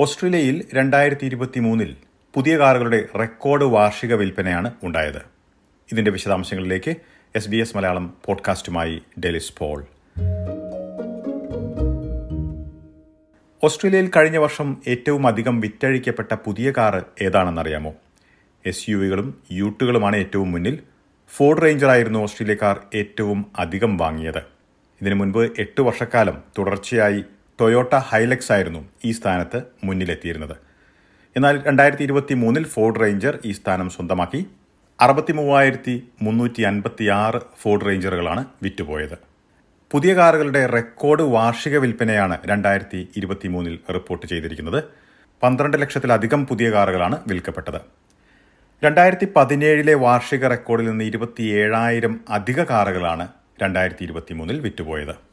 ഓസ്ട്രേലിയയിൽ രണ്ടായിരത്തി ഇരുപത്തി മൂന്നിൽ പുതിയ കാറുകളുടെ റെക്കോർഡ് വാർഷിക വിൽപ്പനയാണ് ഉണ്ടായത്. ഇതിന്റെ വിശദാംശങ്ങളിലേക്ക് എസ് ബി എസ് മലയാളം പോഡ്കാസ്റ്റുമായി ഡെലിസ് പോൾ. ഓസ്ട്രേലിയയിൽ കഴിഞ്ഞ വർഷം ഏറ്റവും അധികം വിറ്റഴിക്കപ്പെട്ട പുതിയ കാറ് ഏതാണെന്നറിയാമോ? എസ് യു വികളും യൂട്ടുകളുമാണ് ഏറ്റവും മുന്നിൽ. ഫോർഡ് റേഞ്ചറായിരുന്നു ഓസ്ട്രേലിയക്കാർ ഏറ്റവും അധികം വാങ്ങിയത്. ഇതിനു മുൻപ് എട്ട് വർഷക്കാലം തുടർച്ചയായി ടൊയോട്ട ഹൈലക്സ് ആയിരുന്നു ഈ സ്ഥാനത്ത് മുന്നിലെത്തിയിരുന്നത്. എന്നാൽ രണ്ടായിരത്തി ഇരുപത്തി മൂന്നിൽ ഫോർഡ് റേഞ്ചർ ഈ സ്ഥാനം സ്വന്തമാക്കി. അറുപത്തി മൂവായിരത്തി മുന്നൂറ്റി അൻപത്തി ആറ് ഫോർഡ് റേഞ്ചറുകളാണ് വിറ്റുപോയത്. പുതിയ കാറുകളുടെ റെക്കോർഡ് വാർഷിക വിൽപ്പനയാണ് രണ്ടായിരത്തി ഇരുപത്തി മൂന്നിൽ റിപ്പോർട്ട് ചെയ്തിരിക്കുന്നത്. പന്ത്രണ്ട് ലക്ഷത്തിലധികം പുതിയ കാറുകളാണ് വിൽക്കപ്പെട്ടത്. രണ്ടായിരത്തി പതിനേഴിലെ വാർഷിക റെക്കോർഡിൽ നിന്ന് ഇരുപത്തിയേഴായിരം അധിക കാറുകളാണ് രണ്ടായിരത്തി ഇരുപത്തി മൂന്നിൽ വിറ്റുപോയത്.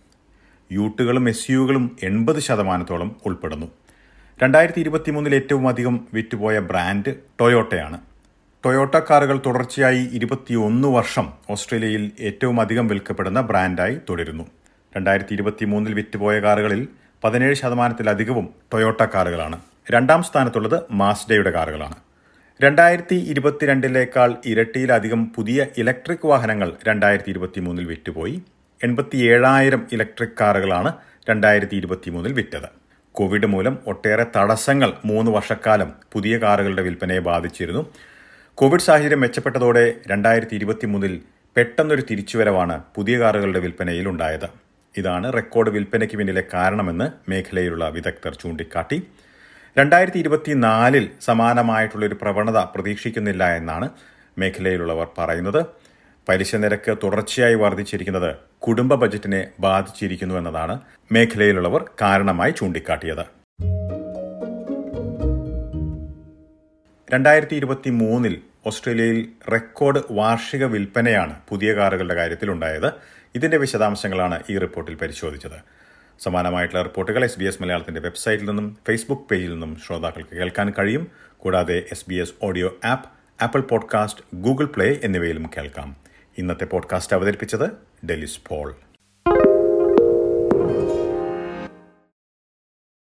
യൂട്ടുകളും എസ് യുകളും എൺപത് ശതമാനത്തോളം ഉൾപ്പെടുന്നു. രണ്ടായിരത്തി ഇരുപത്തി മൂന്നിൽ ഏറ്റവും അധികം വിറ്റുപോയ ബ്രാൻഡ് ടൊയോട്ടയാണ്. ടൊയോട്ട കാറുകൾ തുടർച്ചയായി ഇരുപത്തിയൊന്ന് വർഷം ഓസ്ട്രേലിയയിൽ ഏറ്റവും അധികം വിൽക്കപ്പെടുന്ന ബ്രാൻഡായി തുടരുന്നു. രണ്ടായിരത്തി ഇരുപത്തി മൂന്നിൽ വിറ്റുപോയ കാറുകളിൽ പതിനേഴ് ശതമാനത്തിലധികവും ടൊയോട്ട കാറുകളാണ്. രണ്ടാം സ്ഥാനത്തുള്ളത് മാസ്ഡയുടെ കാറുകളാണ്. രണ്ടായിരത്തി ഇരുപത്തിരണ്ടിലേക്കാൾ ഇരട്ടിയിലധികം പുതിയ ഇലക്ട്രിക് വാഹനങ്ങൾ രണ്ടായിരത്തി ഇരുപത്തി മൂന്നിൽ വിറ്റുപോയി. എൺപത്തിയേഴായിരം ഇലക്ട്രിക് കാറുകളാണ് രണ്ടായിരത്തി ഇരുപത്തി മൂന്നിൽ വിറ്റത്. കോവിഡ് മൂലം ഒട്ടേറെ തടസ്സങ്ങൾ മൂന്ന് വർഷക്കാലം പുതിയ കാറുകളുടെ വിൽപ്പനയെ ബാധിച്ചിരുന്നു. കോവിഡ് സാഹചര്യം മെച്ചപ്പെട്ടതോടെ രണ്ടായിരത്തി ഇരുപത്തി മൂന്നിൽ പെട്ടെന്നൊരു തിരിച്ചുവരവാണ് പുതിയ കാറുകളുടെ വിൽപ്പനയിൽ ഉണ്ടായത്. ഇതാണ് റെക്കോർഡ് വിൽപ്പനയ്ക്ക് പിന്നിലെ കാരണമെന്ന് മേഖലയിലുള്ള വിദഗ്ധർ ചൂണ്ടിക്കാട്ടി. രണ്ടായിരത്തി ഇരുപത്തിനാലിൽ സമാനമായിട്ടുള്ളൊരു പ്രവണത പ്രതീക്ഷിക്കുന്നില്ല എന്നാണ് മേഖലയിലുള്ളവർ പറയുന്നത്. പലിശ നിരക്ക് തുടർച്ചയായി വർദ്ധിച്ചിരിക്കുന്നത് കുടുംബ ബജറ്റിനെ ബാധിച്ചിരിക്കുന്നു എന്നതാണ് മേഖലയിലുള്ളവർ കാരണമായി ചൂണ്ടിക്കാട്ടിയത്. രണ്ടായിരത്തി ഇരുപത്തി മൂന്നിൽ ഓസ്ട്രേലിയയിൽ റെക്കോർഡ് വാർഷിക വിൽപ്പനയാണ് പുതിയ കാറുകളുടെ കാര്യത്തിൽ ഉണ്ടായത് ഇതിന്റെ വിശദാംശങ്ങളാണ് ഈ റിപ്പോർട്ടിൽ പരിശോധിച്ചത്. സമാനമായിട്ടുള്ള റിപ്പോർട്ടുകൾ എസ് ബി എസ് മലയാളത്തിന്റെ വെബ്സൈറ്റിൽ നിന്നും ഫേസ്ബുക്ക് പേജിൽ നിന്നും ശ്രോതാക്കൾക്ക് കേൾക്കാൻ കഴിയും. കൂടാതെ S B S audio app Apple podcast Google play എന്നിവയിലും കേൾക്കാം. ഇന്നത്തെ പോഡ്കാസ്റ്റ് അവതരിപ്പിച്ചത് ഡെലിസ് പോൾ.